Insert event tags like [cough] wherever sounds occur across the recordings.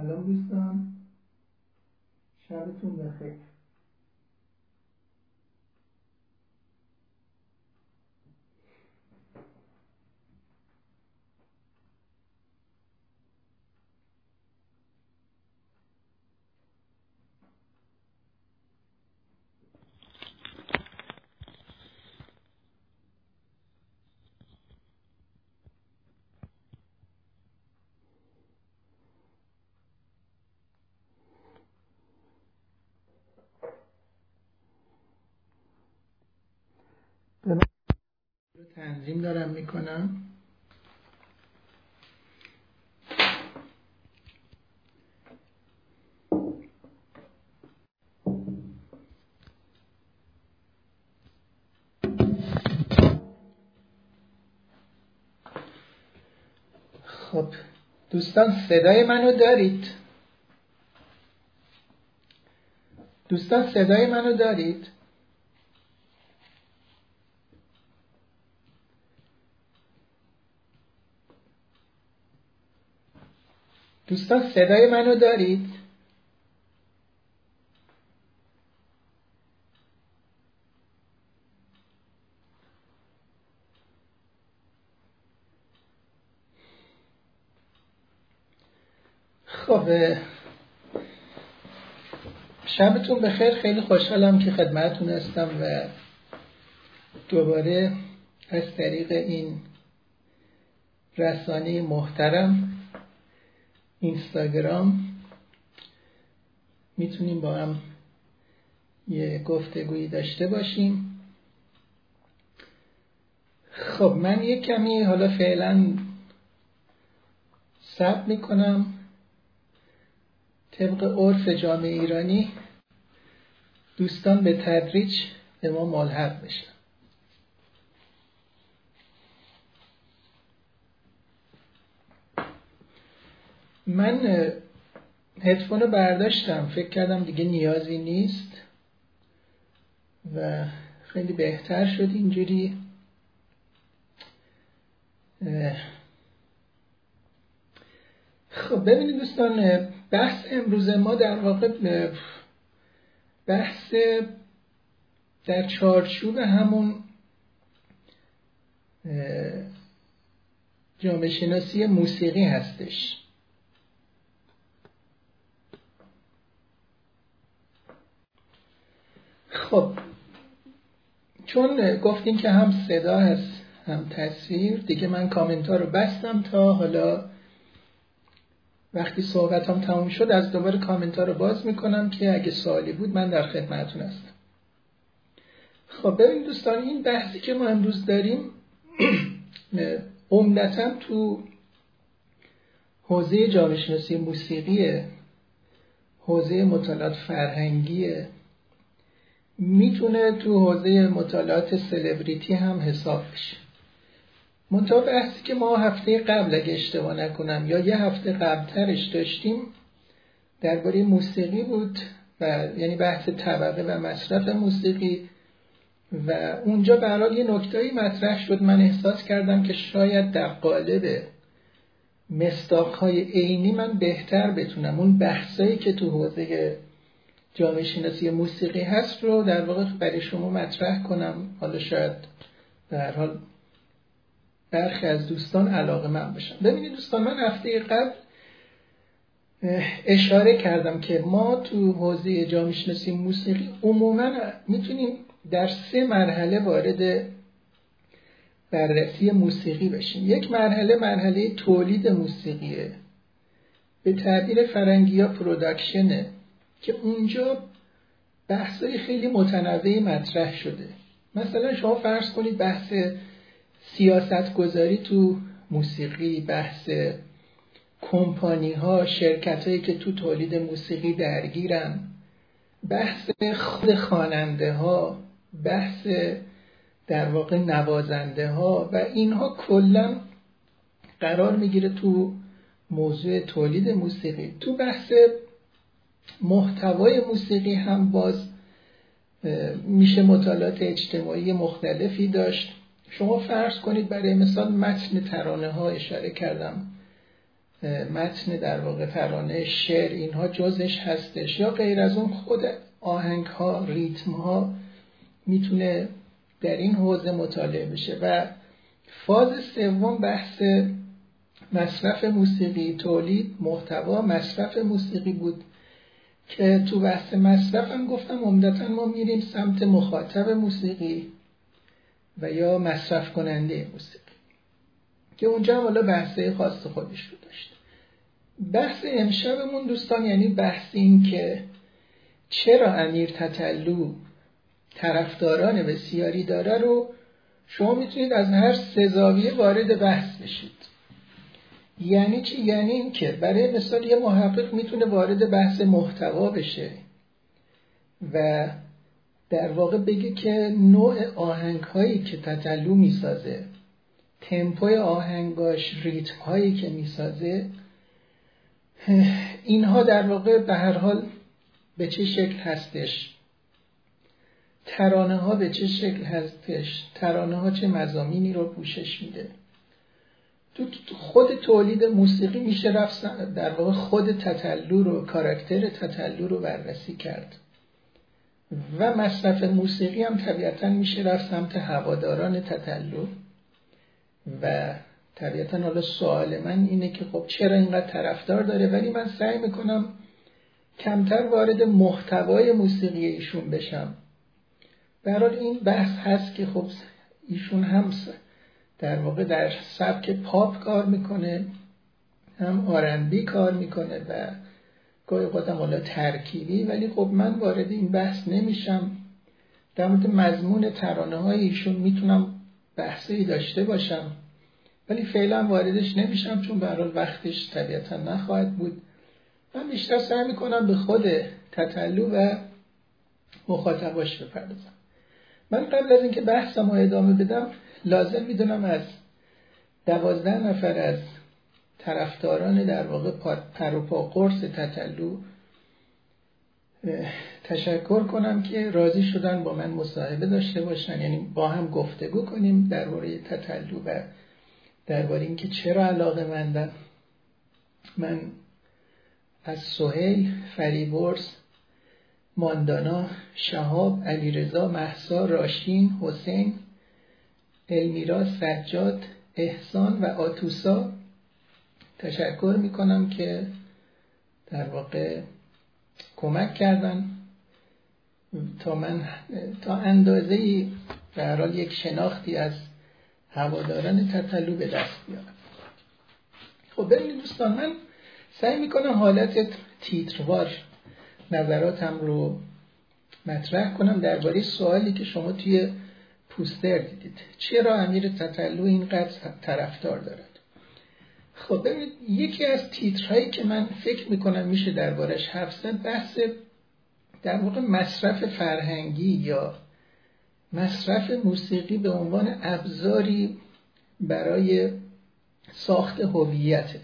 سلام دوستان. شبتون بخیر رو تنظیم دارم می‌کنم. خب دوستان صدای منو دارید؟ دوستان صدای منو دارید؟ دوستان صدای منو دارید؟ خب شبتون بخیر خیلی خوشحالم که خدمتتون هستم و دوباره از طریق این رسانه محترم اینستاگرام. می‌تونیم با هم یه گفتگویی داشته باشیم. خب من یه کمی حالا فعلا ثبت می‌کنم. طبق عرف جامعه ایرانی دوستان به تدریج به ما ملحق بشن. من هدفون رو برداشتم. فکر کردم دیگه نیازی نیست و خیلی بهتر شد اینجوری. خب ببینید دوستان بحث امروز ما در واقع بحث در چارچوب همون جامعه شناسی موسیقی هستش. خب چون گفتیم که هم صدا هست هم تصویر دیگه من کامنت ها رو بستم تا حالا وقتی صحبت هم تموم شد از دوباره کامنت ها رو باز می‌کنم که اگه سوالی بود من در خدمتون هستم. خب ببین دوستان این بحثی که ما امروز داریم [clears throat] عمدتا تو حوزه جامعه شناسی موسیقی حوزه مطالعات فرهنگی می‌تونه تو حوزه مطالعات سلبریتی هم حساب بشه. منطقه بحثی که ما هفته قبل اگه اشتباه نکنم یا یه هفته قبلترش داشتیم درباره موسیقی بود و یعنی بحث طبقه و مصرف موسیقی و اونجا برای یه نکتهی مطرح شد. من احساس کردم که شاید در قالب مستاقهای عینی من بهتر بتونم. اون بحثایی که تو حوزه جامعه شناسی موسیقی هست رو در واقع برای شما مطرح کنم. حالا شاید در حال برخی از دوستان علاقه من بشن ببینید دوستان من هفته قبل اشاره کردم که ما تو حوزه جامعه شناسی موسیقی عموما می‌تونیم در سه مرحله وارد بررسی موسیقی بشیم. یک مرحله مرحله تولید موسیقیه. به تعبیر فرنگی ها پروداکشنه که اونجا بحثای خیلی متنوعی مطرح شده. مثلا شما فرض کنید بحث سیاست گذاری تو موسیقی بحث کمپانی ها شرکت هایی که تو تولید موسیقی درگیرن بحث خود خواننده ها بحث در واقع نوازنده ها و اینها کلا قرار می‌گیره تو موضوع تولید موسیقی. تو بحث محتوای موسیقی هم باز میشه مطالعات اجتماعی مختلفی داشت. شما فرض کنید برای مثال متن ترانه ها اشاره کردم. متن در واقع ترانه شعر اینها جزش هستش. یا غیر از اون خود آهنگ ها ریتم ها می‌تونه در این حوزه مطالعه بشه. و فاز سوم بحث مصرف موسیقی تولید محتوا مصرف موسیقی بود. که تو بحث مصرف هم گفتم عمدتا ما میریم سمت مخاطب موسیقی و یا مصرف کننده موسیقی که اونجا هم حالا بحثه خاص خودش رو داشته بحث امشبمون دوستان یعنی بحث این که چرا امیر تطلو طرفداران بسیاری داره رو شما می‌تونید از هر سه وارد بحث بشید. یعنی چی؟ یعنی این که برای مثال یه محقق می‌تونه وارد بحث محتوا بشه و در واقع بگه که نوع آهنگ هایی که تطلو می‌سازه تمپوی آهنگاش ریتم هایی که می‌سازه اینها در واقع به هر حال به چه شکل هستش؟ ترانه ها به چه شکل هستش؟ ترانه ها چه مزامینی رو پوشش میده؟ تو خود تولید موسیقی میشه رفت در واقع خود تطلو رو کاراکتر تطلو رو بررسی کرد. و مصرف موسیقی هم طبیعتا میشه رفت سمت هواداران تطلو و طبیعتا حالا سوال من اینه که خب چرا اینقدر طرفدار داره؟ ولی من سعی می‌کنم کمتر وارد محتوای موسیقی ایشون بشم. برای این بحث هست که خب ایشون هم در واقع در سبک پاپ کار می‌کنه هم آرنبی کار می‌کنه و گاهی خودم حالا ترکیبی. ولی خب من وارد این بحث نمیشم. در مورد مضمون ترانه های ایشون می‌تونم بحثی داشته باشم. ولی فعلا واردش نمیشم چون به وقتش طبیعتا نخواهد بود. من بیشتر سعی می‌کنم به خود تطلو و مخاطباش بپردازم. من قبل از اینکه بحثم رو ادامه بدم لازم می‌دونم از دوازده نفر از طرفداران در واقع پروپا قرص تطلو تشکر کنم که راضی شدن با من مصاحبه داشته باشن. یعنی با هم گفتگو کنیم درباره تطلو و درباره اینکه چرا علاقه مندن من از سهیل فریبرز ماندانا شهاب علیرضا محسا راشین حسین المیرا سجاد احسان و آتوسا تشکر می‌کنم که در واقع کمک کردن. تا من تا اندازه به یک شناختی از هواداران تطلو به دست بیارم. خب ببینید دوستان من سعی می‌کنم حالت تیتروار نظراتم رو مطرح کنم درباره سوالی که شما توی پوستر دیدید. چرا امیر تطلو اینقدر طرفدار دارد؟ خب ببینید یکی از تیترهایی که من فکر می‌کنم میشه دربارش حرف زد بحث در واقع مصرف فرهنگی یا مصرف موسیقی به عنوان ابزاری برای ساخت هویته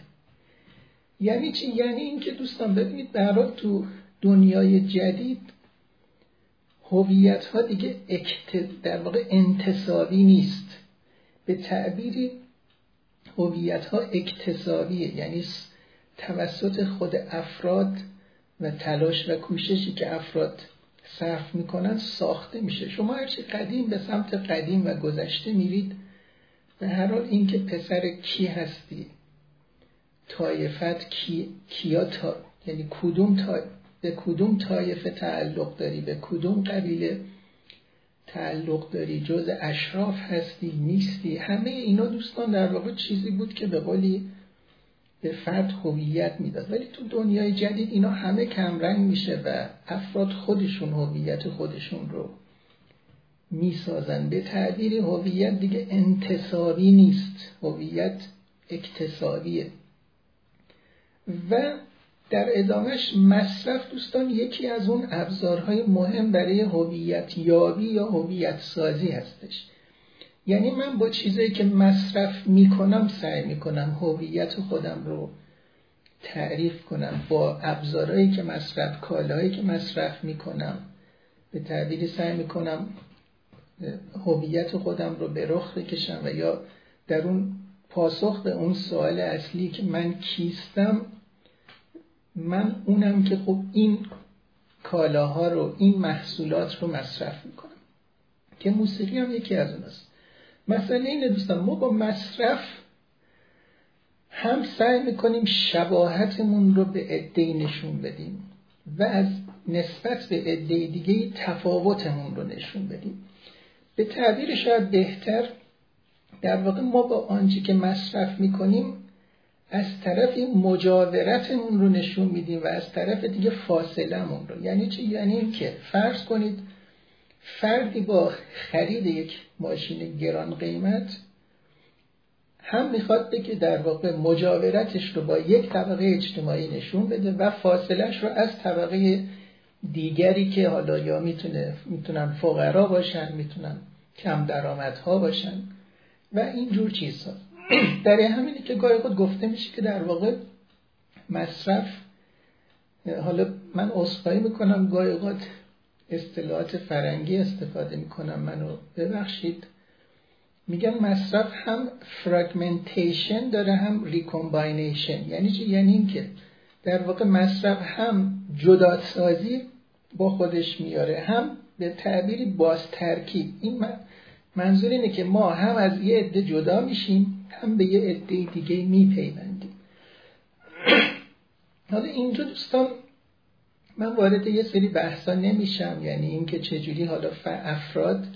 یعنی چی؟ یعنی اینکه دوستان ببینید برای تو دنیای جدید هویت ها دیگه در واقع انتصابی نیست. به تعبیری هویت ها اکتسابیه. یعنی توسط خود افراد و تلاش و کوششی که افراد صرف می‌کنن ساخته میشه. شما هرچی قدیم به سمت قدیم و گذشته میرید به هر حال اینکه پسر کی هستی؟ تایفت کی کیا تا یعنی کدوم تا به کدوم طایفه تعلق داری؟ به کدوم قبیله تعلق داری؟ جز اشراف هستی؟ نیستی؟ همه اینا دوستان در واقع چیزی بود که به قولی به فرد هویت می‌داد. ولی تو دنیای جدید اینا همه کمرنگ میشه و افراد خودشون هویت خودشون رو می‌سازن. به تعبیر هویت دیگه انتصابی نیست. هویت اکتسابیه. و در ادامش مصرف دوستان یکی از اون ابزارهای مهم برای هویت یابی یا هویت سازی هستش. یعنی من با چیزایی که مصرف می‌کنم سعی می‌کنم هویت خودم رو تعریف کنم با ابزارهایی که مصرف کالایی که مصرف می‌کنم به تعبیری سعی می‌کنم هویت خودم رو به رخ بکشم و یا در اون پاسخ به اون سوال اصلی که من کیستم من اونم که خب این کالاها رو این محصولات رو مصرف می‌کنم. که موسیقی هم یکی از اوناست. مسئله اینه دوستان ما با مصرف هم سعی می‌کنیم شباهتمون رو به عده نشون بدیم و از نسبت به عده دیگه تفاوتمون رو نشون بدیم. به تعبیر شاید بهتر در واقع ما با آنچه که مصرف می‌کنیم از طرف مجاورتمون رو نشون میدیم و از طرف دیگه فاصلمون رو یعنی چی؟ یعنی اینکه فرض کنید فردی با خرید یک ماشین گران قیمت هم می‌خواد که در واقع مجاورتش رو با یک طبقه اجتماعی نشون بده و فاصلش رو از طبقه دیگری که حالا یا می‌تونه می‌تونن فقرا باشن می‌تونن کم درآمدها باشن و اینجور چیزها [clears throat] در همینی که گاهی خود گفته میشه که در واقع مصرف حالا من اصفایی می‌کنم گاهی اوقات اصطلاحات فرنگی استفاده می‌کنم منو ببخشید. میگم مصرف هم fragmentation داره هم recombination یعنی چی؟ یعنی اینکه در واقع مصرف هم جداسازی با خودش میاره هم به تعبیری باز ترکیب این منظور اینه که ما هم از یه عده جدا میشیم. هم به یه عده دیگه میپیوندیم. [clears throat] حالا اینجا دوستان من وارد یه سری بحثا نمیشم یعنی اینکه چجوری حالا افراد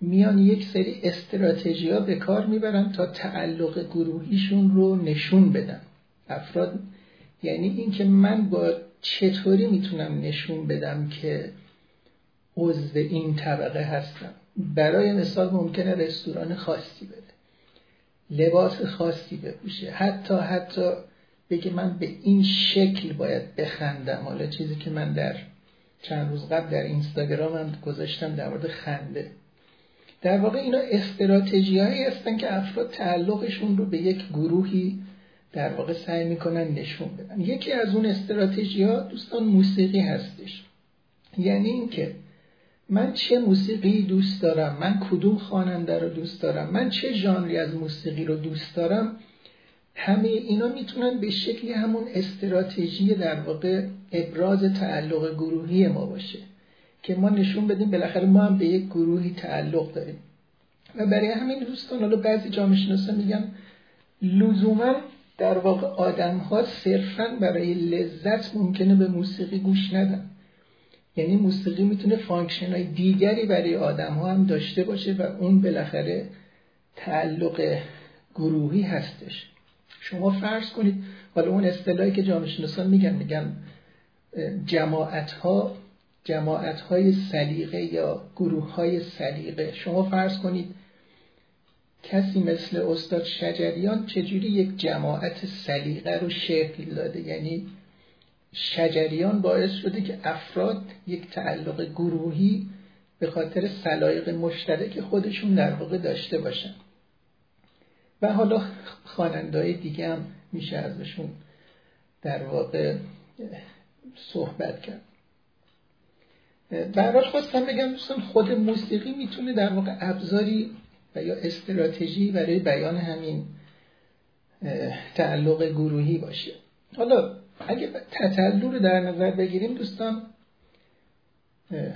میان یک سری استراتژی ها به کار می‌برن تا تعلق گروهیشون رو نشون بدن. افراد یعنی اینکه من با چطوری می‌تونم نشون بدم که عضو این طبقه هستم؟ برای مثال ممکنه رستوران خاصی بده لباس خاصی بپوشه. حتی حتی بگه من به این شکل باید بخندم. حالا چیزی که من در چند روز قبل در اینستاگرامم گذاشتم در مورد خنده. در واقع اینا استراتژی هایی هستن که افراد تعلقشون رو به یک گروهی در واقع سعی می‌کنن نشون بدن. یکی از اون استراتژی ها دوستان موسیقی هستش. یعنی اینکه من چه موسیقی دوست دارم؟ من کدوم خواننده رو دوست دارم؟ من چه ژانری از موسیقی رو دوست دارم؟ همه اینا می‌تونن به شکلی همون استراتژی در واقع ابراز تعلق گروهی ما باشه که ما نشون بدیم بالاخره ما هم به یک گروهی تعلق داریم. و برای همین دوستان حالا بعضی جامعه شناسا میگن لزوما در واقع آدم ها صرفا برای لذت ممکنه به موسیقی گوش ندن. یعنی موسیقی می‌تونه function های دیگری برای آدم ها هم داشته باشه و اون بالاخره تعلق گروهی هستش. شما فرض کنید حالا اون اصطلاحی که جامعه شناسان میگن میگن جماعت ها جماعت های سلیقه یا گروه های سلیقه. شما فرض کنید کسی مثل استاد شجریان چجوری یک جماعت سلیقه رو شکل داده؟ یعنی شجریان باعث شده که افراد یک تعلق گروهی به خاطر سلایق مشترک خودشون در واقع داشته باشن. و حالا خوانندهای دیگه هم میشه ازشون در واقع صحبت کرد. برای خواستم بگم دوستان خود موسیقی می‌تونه در واقع ابزاری و یا استراتژی برای بیان همین تعلق گروهی باشه. حالا اگه تطلو رو در نظر بگیریم دوستان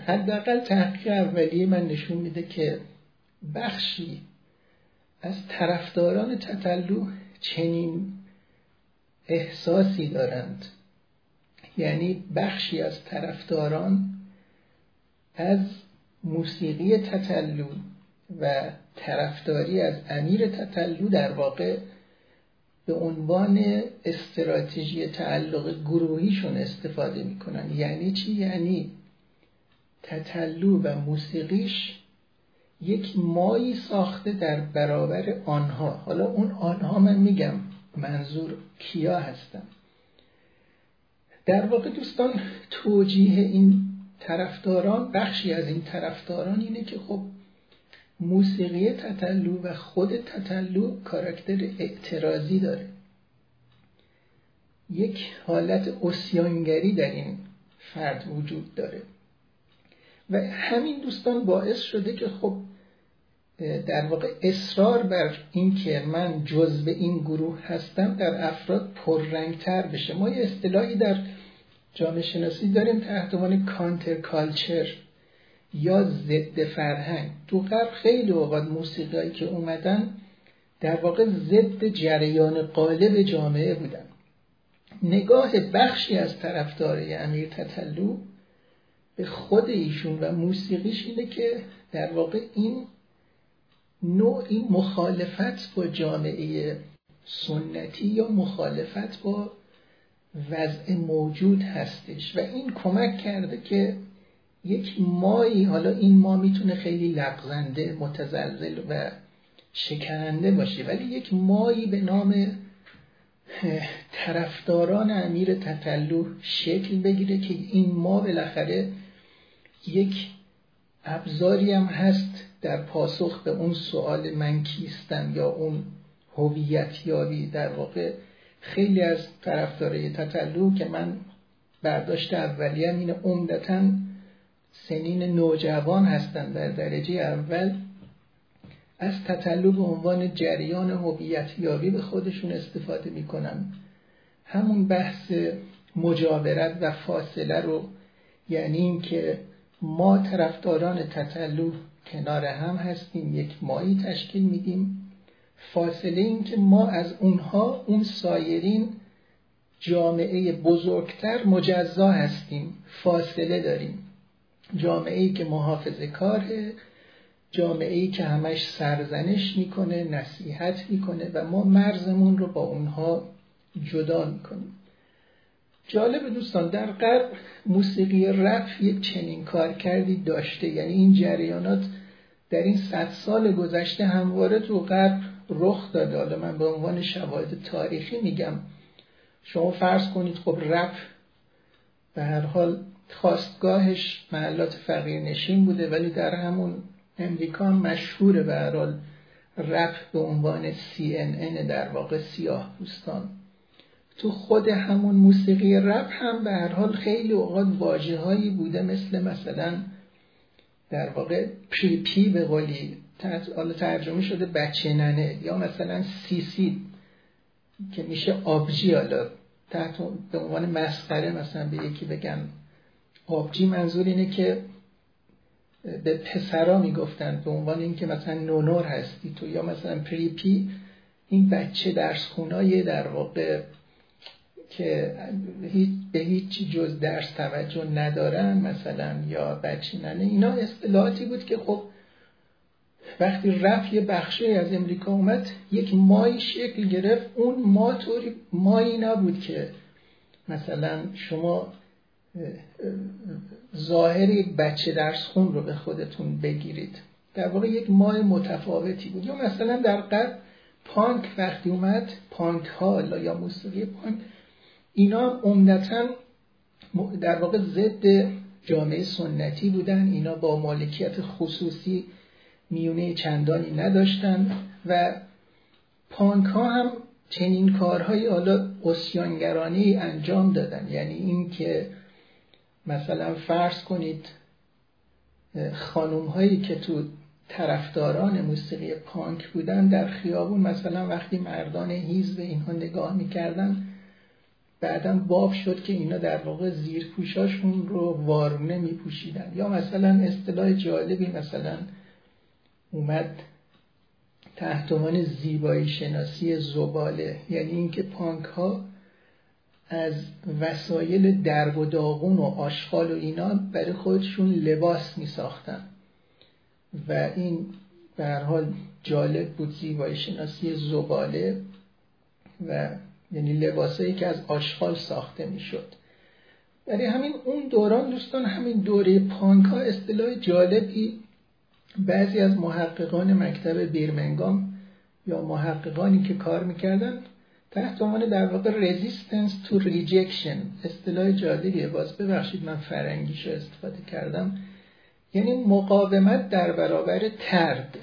حداقل تحقیق اولیه من نشون میده که بخشی از طرفداران تطلو چنین احساسی دارند. یعنی بخشی از طرفداران از موسیقی تطلو و طرفداری از امیر تطلو در واقع به عنوان استراتژی تعلق گروهیشون استفاده می‌کنن. یعنی چی؟ یعنی تطلو و موسیقیش یک مایی ساخته در برابر آنها. حالا اون آنها من میگم منظور کیا هستن. در واقع دوستان توجیه این طرفداران بخشی از این طرفداران اینه که خب موسیقی تطلو و خود تطلو کاراکتر اعتراضی داره. یک حالت اسیانگری در این فرد وجود داره. و همین دوستان باعث شده که خب در واقع اصرار بر این که من جزء این گروه هستم در افراد پررنگتر بشه. ما یه اصطلاحی در جامعه شناسی داریم تحت عنوان کانتر کالچر یا ضد فرهنگ. تو غرب خیلی اوقات موسیقی که اومدن در واقع ضد جریان قالب جامعه بودن. نگاه بخشی از طرفدارای امیر تطلو به خود ایشون و موسیقیش اینه که در واقع این نوعی مخالفت با جامعه سنتی یا مخالفت با وضع موجود هستش. و این کمک کرده که یک مایی حالا این ما می‌تونه خیلی لغزنده متزلزل و شکننده باشه ولی یک مایی به نام طرفداران امیر تطلو شکل بگیره که این ما بالاخره یک ابزاری هم هست در پاسخ به اون سوال من کیستم یا اون هویت یابی در واقع. خیلی از طرفدارای تطلو که من برداشت اولیه اینه عمدتا سنین نوجوان هستند. در درجه اول از تطلو به عنوان جریان هویت یابی به خودشون استفاده می‌کنن. همون بحث مجاورت و فاصله رو یعنی اینکه ما طرفداران تطلو کنار هم هستیم یک مایی تشکیل میدیم. فاصله این که ما از اونها اون سایرین جامعه بزرگتر مجزا هستیم فاصله داریم. جامعه ای که محافظه کاره جامعه ای که همش سرزنش می‌کنه نصیحت می‌کنه و ما مرزمون رو با اونها جدا می‌کنیم. جالب دوستان در غرب موسیقی رف یک چنین کار کردی داشته. یعنی این جریانات در این صد سال گذشته همواره تو غرب رخ داده. حالا من به عنوان شواهد تاریخی میگم. شما فرض کنید خب رپ به هر حال خواستگاهش محلات فقیر نشین بوده ولی در همون امریکا مشهور به حال رپ به عنوان CNN در واقع سیاه پوستان. تو خود همون موسیقی رپ هم به هر حال خیلی اوقات واژه هایی بوده مثل مثلا در واقع پی پی به قولی حالا ترجمه شده بچه ننه یا مثلا sissy که میشه آبجی حالا تحت به عنوان مسخره مثلا به یکی بگم. آبجی منظور اینه که به پسرا می‌گفتن به عنوان اینکه مثلا نونور هستی تو یا مثلا پریپی این بچه درس خونای در واقع که به هیچ جز درس توجه ندارن مثلا یا بچه ننه اینا اصطلاحاتی بود که خب وقتی رفت یه بخشی از امریکا اومد یک مایی شکل گرفت اون ما طوری مایی نبود که مثلا شما ظاهری بچه درس خون رو به خودتون بگیرید. در واقع یک ماه متفاوتی بود. یا مثلا در قبل پانک وقتی اومد پانک ها یا موسیقی پانک اینا عمدتا در واقع ضد جامعه سنتی بودن. اینا با مالکیت خصوصی میونه چندانی نداشتند و پانک ها هم چنین کارهایی حالا اسیانگرانی انجام دادن. یعنی اینکه مثلا فرض کنید خانوم هایی که تو طرفداران موسیقی پانک بودن در خیابون مثلا وقتی مردان به اینها نگاه می‌کردن بعدا باب شد که اینا در واقع زیر پوشاشون رو وارونه میپوشیدن. یا مثلا اصطلاح جالبی مثلا اومد تحت عنوان زیبایی شناسی زباله یعنی اینکه پانک ها از وسایل درب و داغون و آشغال و اینا برای خودشون لباس می ساختن و این به حال جالب بود زیبایی شناسی زباله و یعنی لباسایی که از آشغال ساخته می‌شد. برای همین اون دوران دوستان همین دوره پانک ها اصطلاح جالبی بعضی از محققان مکتب بیرمنگام یا محققانی که کار می‌کردن تحت عنوان در واقع resistance to rejection اصطلاح جالبیه باز ببخشید من فرنگیش استفاده کردم. یعنی مقاومت در برابر ترد.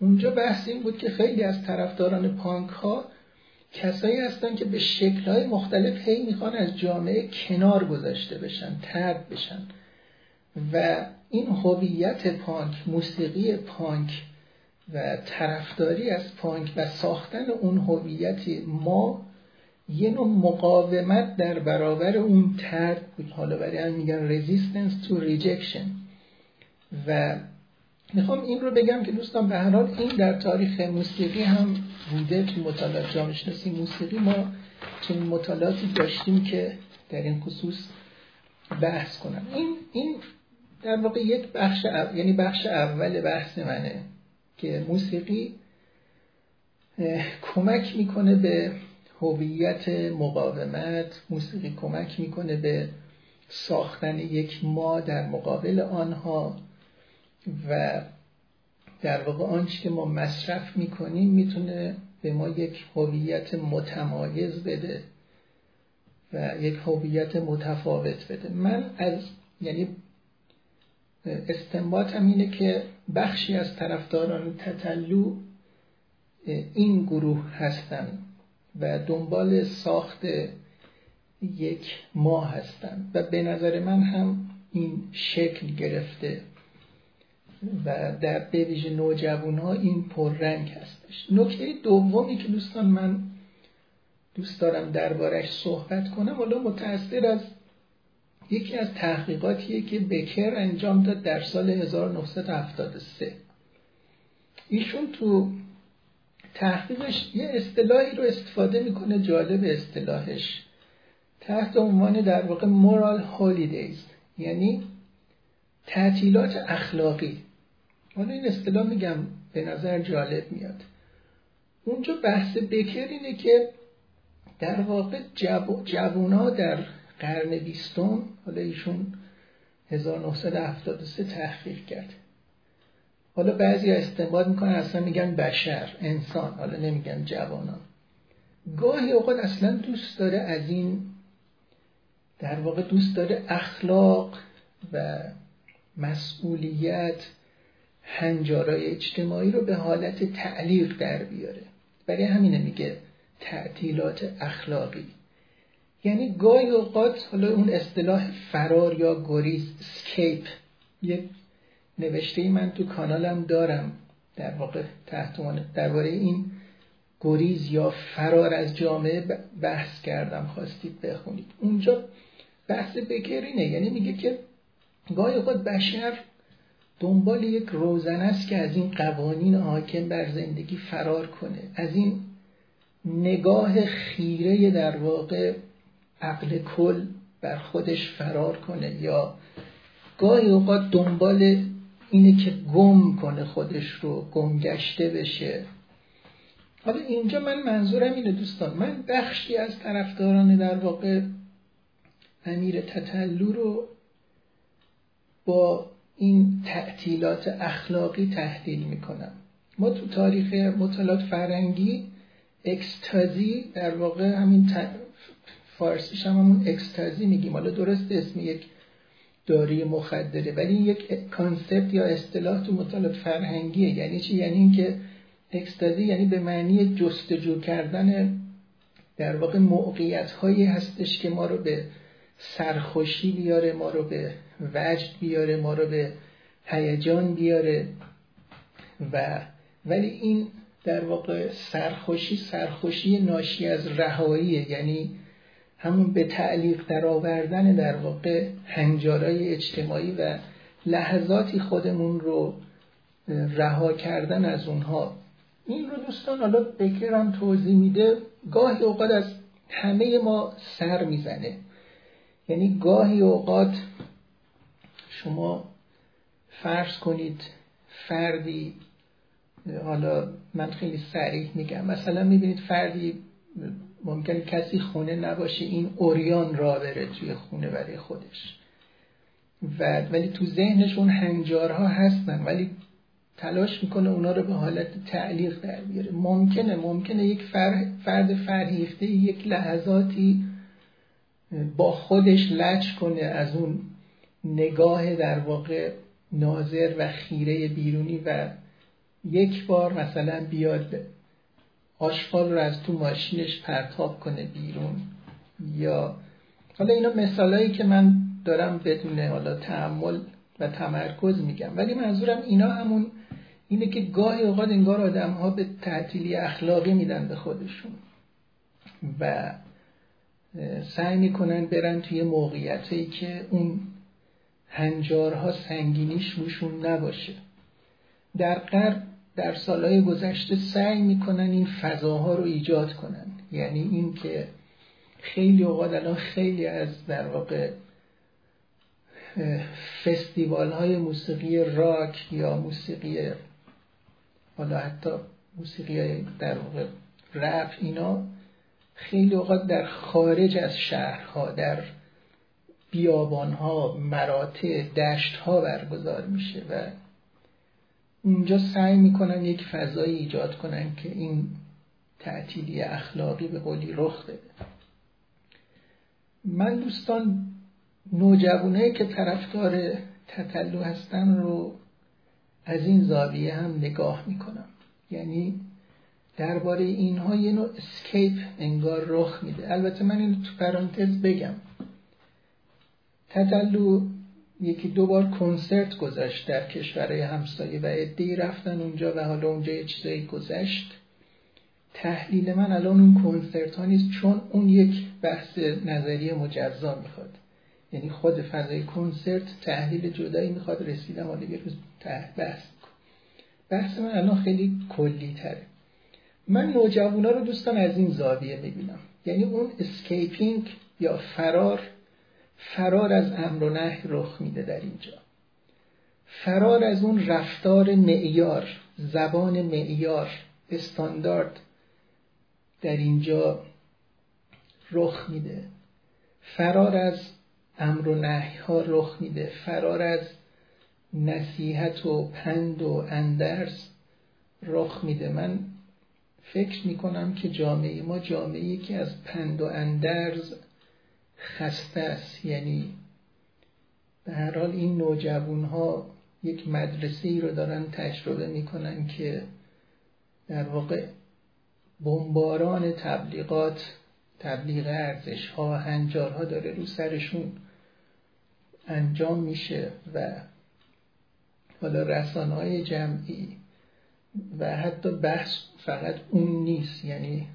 اونجا بحث این بود که خیلی از طرفداران پانک ها کسایی هستن که به شکلهای مختلف هی می‌خوان از جامعه کنار گذاشته بشن ترد بشن. و این هویت پانک موسیقی پانک و طرفداری از پانک و ساختن اون هویت ما یه نوع مقاومت در برابر اون ترد بود. حالا برای هم میگن resistance to rejection. و می‌خوام این رو بگم که دوستان به هر حال این در تاریخ موسیقی هم بوده تو مطالعات جامعه شناسی موسیقی. ما چنین مطالعاتی داشتیم که در این خصوص بحث کنم. این این در واقع یک بخش یعنی بخش اول بحث منه. که موسیقی کمک می‌کنه به هویت مقاومت موسیقی کمک می‌کنه به ساختن یک ما در مقابل آنها و در واقع آنچه که ما مصرف می‌کنیم می‌تونه به ما یک هویت متمایز بده و یک هویت متفاوت بده. من از یعنی استنباطم اینه که بخشی از طرفداران تطلو این گروه هستند و دنبال ساخت یک ما هستند و به نظر من هم این شکل گرفته و در به ویژه نوجوان ها این پررنگ هستش. نکته دومی که دوستان من دوست دارم دربارش صحبت کنم حالا متأثر از یکی از تحقیقاتیه که بکر انجام داد در سال 1973 ایشون تو تحقیقش یه اصطلاحی رو استفاده می‌کنه جالب اصطلاحش. تحت عنوان در واقع مورال هالیدیز یعنی تعطیلات اخلاقی. حالا این اصطلاح میگم به نظر جالب میاد. اونجا بحث بکر اینه که در واقع جب... جوونا در قرن بیستم حالا ایشون 1973 تحقیق کرد. حالا بعضی استنباط می‌کنن اصلا میگن بشر انسان حالا نمیگن جوانان. گاهی اوقات اصلا دوست داره از این در واقع دوست داره اخلاق و مسئولیت هنجارای اجتماعی رو به حالت تعلیق در بیاره. برای همینه میگه تعطیلات اخلاقی. یعنی گاهی اوقات حالا اون اصطلاح فرار یا گریز اسکیپ یک نوشته من تو کانالم دارم. در واقع تحت درباره این گریز یا فرار از جامعه بحث کردم. خواستید بخونید. اونجا بحث بکرینه یعنی میگه که گاهی اوقات بشر دنبال یک روزن است که از این قوانین حاکم بر زندگی فرار کنه. از این نگاه خیره در واقع عقل کل بر خودش فرار کنه یا گاهی اوقات دنبال اینه که گم کنه خودش رو گمگشته بشه. حالا اینجا من منظورم اینه دوستان من بخشی از طرفداران در واقع امیر تطلو رو با این تعطیلات اخلاقی تحلیل می‌کنم. ما تو تاریخ مطالعات فرنگی اکستازی در واقع همین فارسیش هم همون اکستازی میگیم. حالا درست اسم یک داری مخدره ولی یک کانسپت یا اصطلاح تو مطالعات فرهنگیه. یعنی چی؟ یعنی اینکه اکستازی یعنی به معنی جستجو کردن در واقع موقعیت هایی هستش که ما رو به سرخوشی بیاره ما رو به وجد بیاره ما رو به هیجان بیاره. و ولی این در واقع سرخوشی سرخوشی ناشی از رهایی یعنی همون به تعلیق در آوردن در واقع هنجارای اجتماعی و لحظاتی خودمون رو رها کردن از اونها. این رو دوستان حالا بکرم توضیح میده. گاهی اوقات از همه ما سر می‌زنه. یعنی گاهی اوقات شما فرض کنید فردی حالا من خیلی سریع میگم. مثلا می‌بینید فردی ممکن کسی خونه نباشه این اوریان را بره توی خونه برای خودش. و ولی تو ذهنش اون هنجارها هستن ولی تلاش می‌کنه اونا رو به حالت تعلیق در بیاره. ممکنه ممکنه یک فرد فرهیخته یک لحظاتی با خودش لچ کنه از اون نگاه در واقع ناظر و خیره بیرونی و یک بار مثلا بیاد آشغال رو از تو ماشینش پرتاب کنه بیرون. یا حالا اینا مثالایی که من دارم بدون حالا تحمل و تمرکز میگم. ولی منظورم اینا همون اینه که گاهی اوقات انگار آدم ها به تعطیلی اخلاقی میدن به خودشون و سعی می‌کنن برن توی موقعیتی که اون هنجارها سنگینیش روشون نباشه. در غرب در سالهای گذشته سعی می‌کنن این فضاها رو ایجاد کنن. یعنی این که خیلی اوقات الان خیلی از در واقع فستیوال های موسیقی راک یا موسیقی حالا حتی موسیقی در واقع رپ اینا خیلی اوقات در خارج از شهرها در بیابانها مراتع دشتها برگزار میشه و اونجا سعی می‌کنن یک فضایی ایجاد کنن که این تعطیلی اخلاقی به قولی رخ بده. من دوستان نوجوانه که طرفدار تطلو هستن رو از این زاویه هم نگاه می‌کنم. یعنی درباره اینها یه نوع اسکیپ انگار رخ میده. البته من این تو پرانتز بگم. تطلو یکی دو بار کنسرت گذشت در کشورهای همسایه و عدهای رفتن اونجا و حالا اونجا یه چیزایی گذشت. تحلیل من الان اون کنسرت ها نیست چون اون یک بحث نظری مجزا می‌خواد. یعنی خود فضای کنسرت تحلیل جدایی می‌خواد رسیدم حالا یه روز بحث بحث من الان خیلی کلی تره من نوجوانا رو دوستان از این زاویه می‌بینم. یعنی اون escaping یا فرار فرار از امر و نهی رخ میده در اینجا. فرار از اون رفتار معیار زبان معیار استاندارد در اینجا رخ میده. فرار از امر و نهی ها رخ میده. فرار از نصیحت و پند و اندرز رخ میده. من فکر می‌کنم که جامعه ما جامعه که از پند و اندرز خسته است. یعنی به هر حال این نوجوان ها یک مدرسه ای رو دارن تجربه می‌کنن که در واقع بمباران تبلیغات تبلیغ ارزش ها هنجارها داره رو سرشون انجام میشه و حالا رسانه های جمعی و حتی بحث فقط اون نیست. یعنی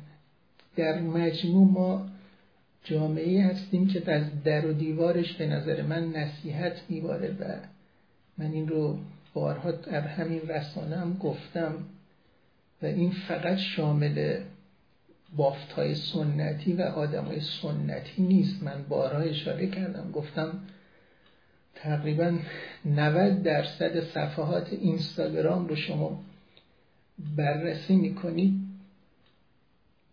در مجموع ما جامعه هستیم که از در و دیوارش به نظر من نصیحت میباره و من این رو بارها در همین رسانه هم گفتم و این فقط شامل بافت های سنتی و آدم های سنتی نیست. من بارها اشاره کردم گفتم تقریبا 90 درصد صفحات اینستاگرام رو شما بررسی می‌کنید.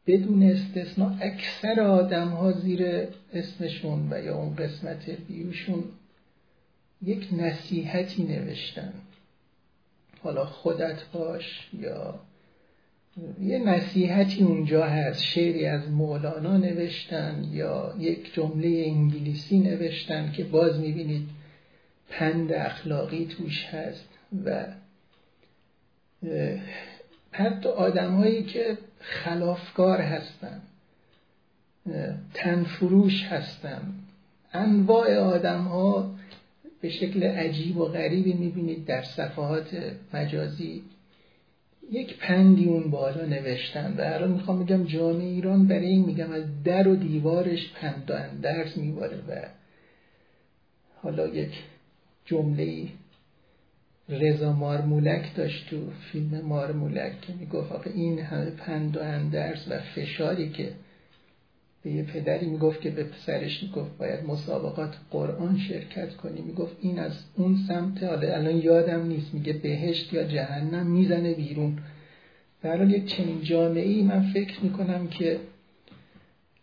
بدون استثنا اکثر آدم ها زیر اسمشون و یا اون قسمت بیوشون یک نصیحتی نوشتن. حالا خودت باش یا یه نصیحتی اونجا هست شعری از مولانا نوشتن یا یک جمله انگلیسی نوشتن که باز می‌بینید پند اخلاقی توش هست و حتی آدم هایی که خلافکار هستن تنفروش هستن. انواع آدم ها به شکل عجیب و غریبی می‌بینید در صفحات مجازی. یک پندی اون بالا نوشتن و الان می‌خوام بگم جامعه ایران برای این میگم از در و دیوارش پند و اندرز میباره و حالا یک جمله رضا مارمولک داشت تو فیلم مارمولک که می‌گفت آقا این همه پند و اندرز و فشاری که به یه پدری می‌گفت که به پسرش می‌گفت باید مسابقات قرآن شرکت کنی. می‌گفت این از اون سمت حالا الان یادم نیست میگه بهشت یا جهنم می‌زنه بیرون. در یک چنین جامعه ای من فکر می‌کنم که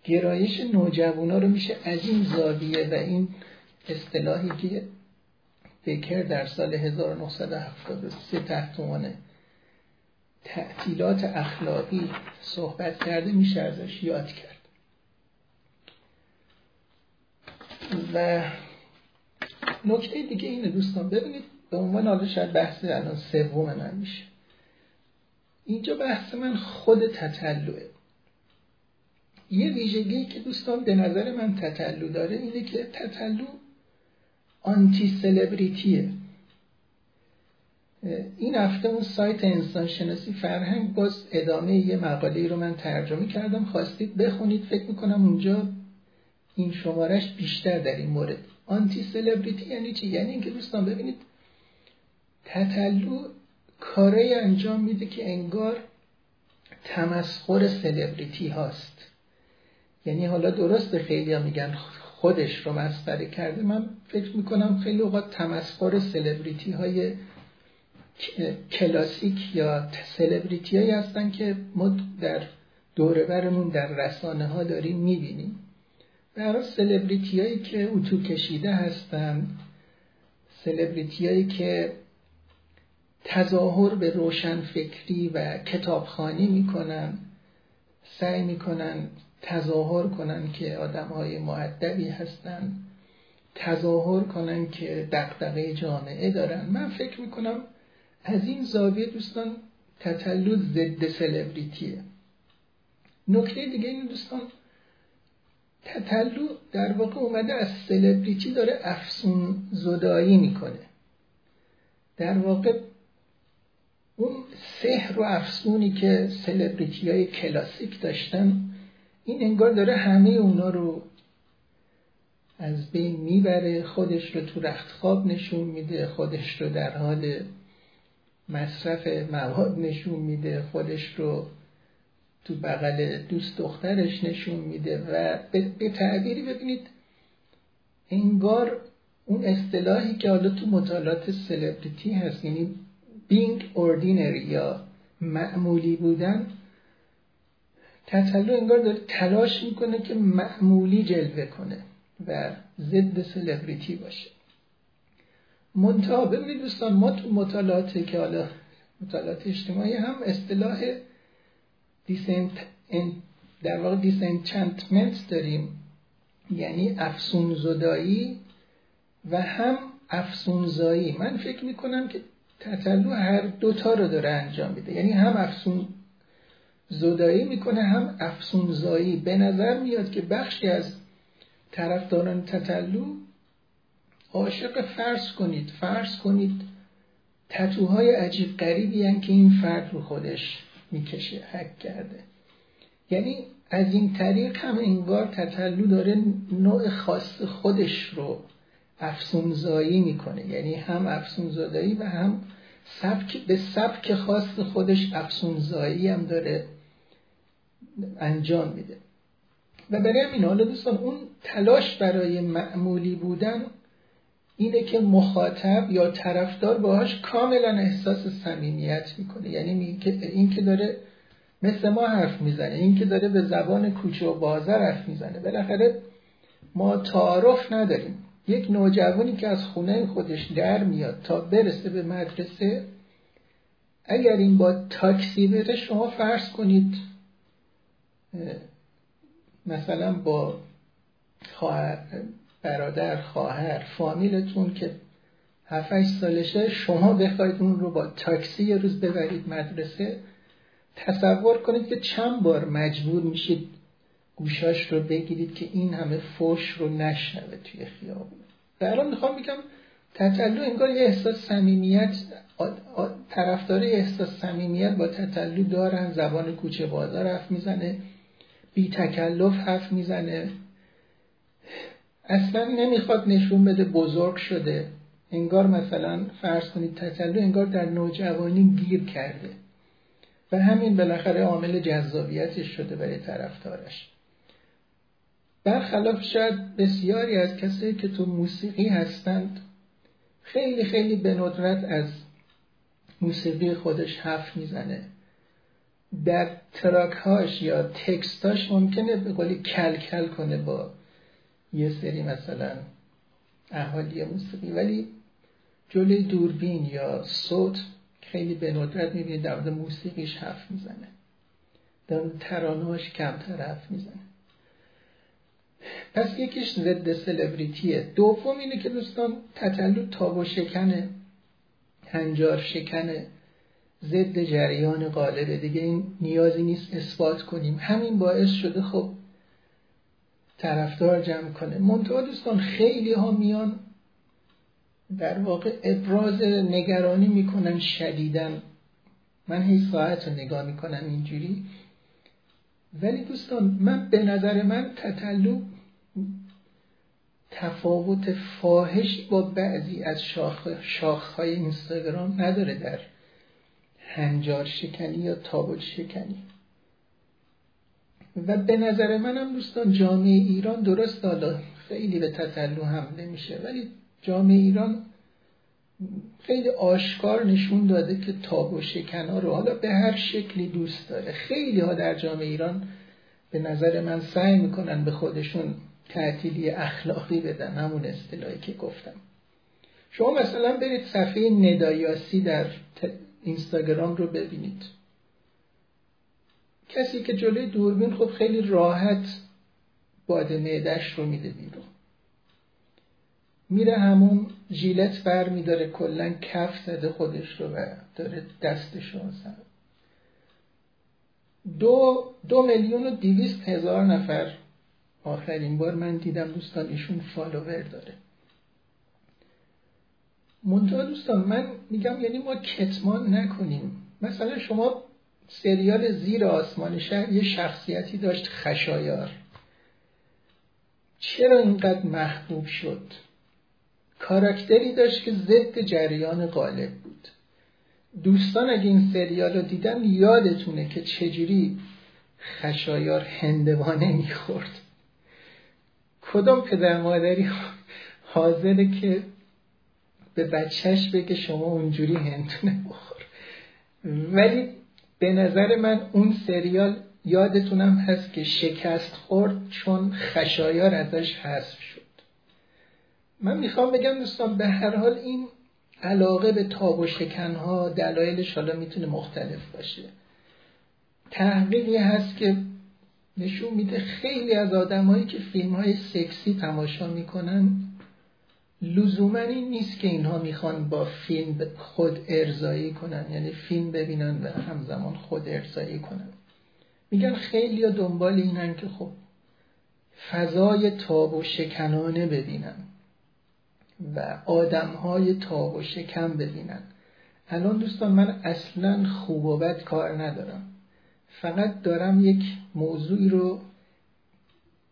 گرایش نوجوانا رو میشه از این زاویه و این اصطلاحی که بکر در سال 1973 تحت عنوان تعطیلات اخلاقی صحبت کرده میشه ازش یاد کرد. و نکته دیگه اینه دوستان ببینید به عنوان حالا شاید بحث الان سوم من میشه. اینجا بحث من خود تطلعه. یه ویژگی که دوستان به نظر من تطلع داره اینه که تطلع آنتی سلبریتیه. این هفته اون سایت انسان شناسی فرهنگ باز ادامه یه مقاله رو من ترجمه کردم. خواستید بخونید فکر می‌کنم اونجا این شمارش بیشتر در این مورد. آنتی سلبریتی یعنی چی؟ یعنی اینکه دوستان ببینید تطلو کاره انجام میده که انگار تمسخر سلبریتی هاست. یعنی حالا درست خیلی میگن خودش رو مسخره کرده من فکر می‌کنم خیلی اوقات تمسخر سلبریتی های کلاسیک یا سلبریتی هایی هستن که ما در دوره برمون در رسانه ها داریم می‌بینیم. برای سلبریتی هایی که اتو کشیده هستن سلبریتی هایی که تظاهر به روشن فکری و کتابخانی می‌کنن سعی می‌کنن تظاهر کنن که آدم های معدبی هستن. تظاهر کنن که دقدقه جامعه دارن. من فکر می‌کنم از این زاویه دوستان تطلع ضد سلبریتیه نکته دیگه این دوستان تطلع در واقع اومده از سلبریتی داره افسون زدایی می‌کنه. در واقع اون سحر و افسونی که سلبریتی های کلاسیک داشتن این انگار داره همه اونا رو از بین می‌بره خودش رو تو رخت خواب نشون میده خودش رو در حال مصرف مواد نشون میده خودش رو تو بغل دوست دخترش نشون میده و به تعبیری ببینید انگار اون اصطلاحی که حالا تو مطالعات سلبریتی هست یعنی being ordinary یا معمولی بودن تطلع انگار داره تلاش می‌کنه که معمولی جلوه کنه و ضد سلبریتی باشه. منتها ببینید دوستان ما تو مطالعاتی که حالا مطالعات اجتماعی هم اصطلاح دیسنت در واقع دیسنچنتمنت داریم. یعنی افسون زدایی و هم افسونزایی. من فکر می‌کنم که تطلع هر دوتا رو داره انجام میده. یعنی هم افسون زدایی می‌کنه هم افسونزایی. به نظر میاد که بخشی از طرفداران تطلع عاشق فرض کنید. فرض کنید تتوهای عجیب غریبی که این فرد رو خودش می‌کشه حک کرده. یعنی از این طریق هم انگار تطلو داره نوع خاص خودش رو افسونزایی می‌کنه. یعنی هم افسونزایی و هم سبک به سبک خاص خودش افسونزایی هم داره. انجام میده. و برای همین حالا دوستان اون تلاش برای معمولی بودن اینه که مخاطب یا طرفدار باهاش کاملا احساس صمیمیت می‌کنه. یعنی این که داره مثل ما حرف می‌زنه این که داره به زبان کوچه و بازار حرف می‌زنه. بالاخره ما تعارف نداریم. یک نوجوانی که از خونه خودش در میاد تا برسه به مدرسه اگر این با تاکسی بره شما فرض کنید مثلا با خواهر برادر خواهر فامیلتون که 7 سالشه شما بخواید اون رو با تاکسی یه روز ببرید مدرسه تصور کنید که چند بار مجبور میشید گوشاش رو بگیرید که این همه فوش رو نشنوه توی خیابون. در می‌خوام بگم تطلع انگار یه احساس صمیمیت طرفدار احساس صمیمیت با تطلع دارن زبان کوچه بازار حرف می‌زنه. بی تکلف حرف می‌زنه. اصلا نمی‌خواد نشون بده بزرگ شده. انگار مثلا فرض کنید تطلع انگار در نوجوانی گیر کرده. و همین بالاخره عامل جذابیتش شده برای طرفدارش. برخلاف شاید بسیاری از کسایی که تو موسیقی هستند خیلی خیلی به ندرت از موسیقی خودش حرف می‌زنه. در تراکهاش یا تکستاش ممکنه به قولی کل کل کنه با یه سری مثلا اهالی موسیقی. ولی جلوی دوربین یا صوت خیلی به ندرت می‌بینید در مورد موسیقیش حرف می‌زنه. در ترانهاش کمتر حرف می‌زنه. پس یکیش ضد سلبریتیه. دوم اینه که دوستان تطلع تاب و شکنه هنجار شکنه ضد جریان قالبه دیگه این نیازی نیست اثبات کنیم. همین باعث شده خب طرفدار جمع کنه. منتها دوستان خیلی ها میان در واقع ابراز نگرانی می‌کنن شدیدن من هی ساعت رو نگاه می‌کنم اینجوری. ولی دوستان من به نظر من تطلو تفاوت فاحش با بعضی از شاخ شاخهای اینستاگرام نداره در هنجار شکنی یا تابل شکنی. و به نظر منم دوستان جامعه ایران درست حالا خیلی به تطلو حمله میشه ولی جامعه ایران خیلی آشکار نشون داده که تاب و شکنا رو حالا به هر شکلی دوست داره. خیلی ها در جامعه ایران به نظر من سعی می‌کنن به خودشون تعطیلی اخلاقی بدن همون اصطلاحی که گفتم. شما مثلا برید صفحه ندایاسی در اینستاگرام رو ببینید. کسی که جلوی دوربین خب خیلی راحت باد معدش رو میده بیرون. میره همون ژیلت بر میداره کلا کف زده خودش رو و داره دستش رو دو, دو میلیون و دیویست هزار نفر. آخرین بار من دیدم دوستان ایشون فالوور داره. منتها دوستان من میگم یعنی ما کتمان نکنیم. مثلا شما سریال زیر آسمان شهر یه شخصیتی داشت خشایار. چرا اینقدر محبوب شد؟ کاراکتری داشت که ضد جریان غالب بود. دوستان اگه این سریال رو دیدن یادتونه که چجوری خشایار هندوانه می‌خورد. کدام پدر مادری حاضره که به بچهش بگه شما اونجوری هندونه بخور. ولی به نظر من اون سریال یادتونم هست که شکست خورد چون خشایار ازش حذف شد. من می‌خوام بگم دوستان به هر حال این علاقه به تاب و شکنها دلایلش حالا می‌تونه مختلف باشه. تحقیقی هست که نشون میده خیلی از آدمایی که فیلم های سکسی تماشا می‌کنن لزوما این نیست که اینها می‌خوان با فیلم خود ارزایی کنن. یعنی فیلم ببینن و همزمان خود ارزایی کنن. میگن خیلی دنبال اینن که خب فضای تاب و شکنانه ببینن و آدم های تاب و شکم ببینن. الان دوستان من اصلا خوب و بد کار ندارم. فقط دارم یک موضوعی رو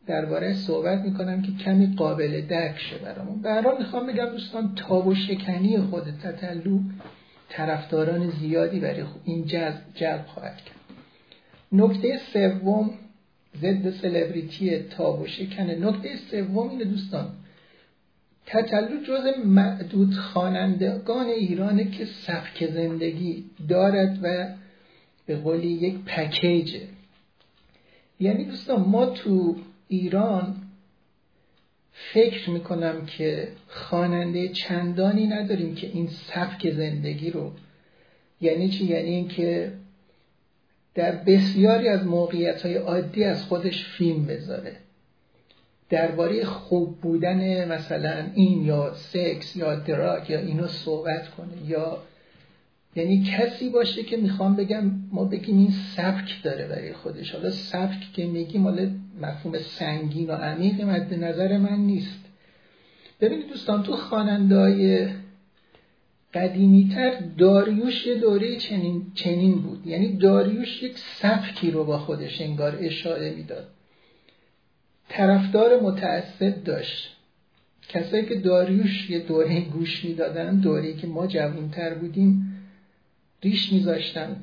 درباره صحبت می‌کنم که کمی قابل درک شه برامون. به می‌خوام بگم دوستان تاب و شکنی خود تطلو طرفداران زیادی برای این جذب جلب خواهد کرد. نکته سوم ضد سلبریتی تاب و شکنه نکته سوم اینه دوستان تطلو جز معدود خوانندگان ایرانه که سبک زندگی دارد و به قولی یک پکیجه. یعنی دوستان ما تو ایران فکر می‌کنم که خواننده چندانی نداریم که این سبک زندگی رو یعنی چی؟ یعنی اینکه در بسیاری از موقعیت های عادی از خودش فیلم بذاره درباره خوب بودن مثلا این یا سکس یا دراگ یا اینو صحبت کنه یا یعنی کسی باشه که می‌خوام بگم ما بگیم این سبک داره برای خودش. حالا سبک که میگیم مال مفهوم سنگین و عمیق مد نظر من نیست. ببینید دوستان تو خوانندهای قدیمیتر داریوش یه دوره چنین, چنین بود. یعنی داریوش یک سبکی رو با خودش انگار اشاره می‌داد. طرفدار متعصب داشت. کسایی که داریوش یه دوره گوش می‌دادن دوره که ما جوانتر بودیم ریش میذاشتن.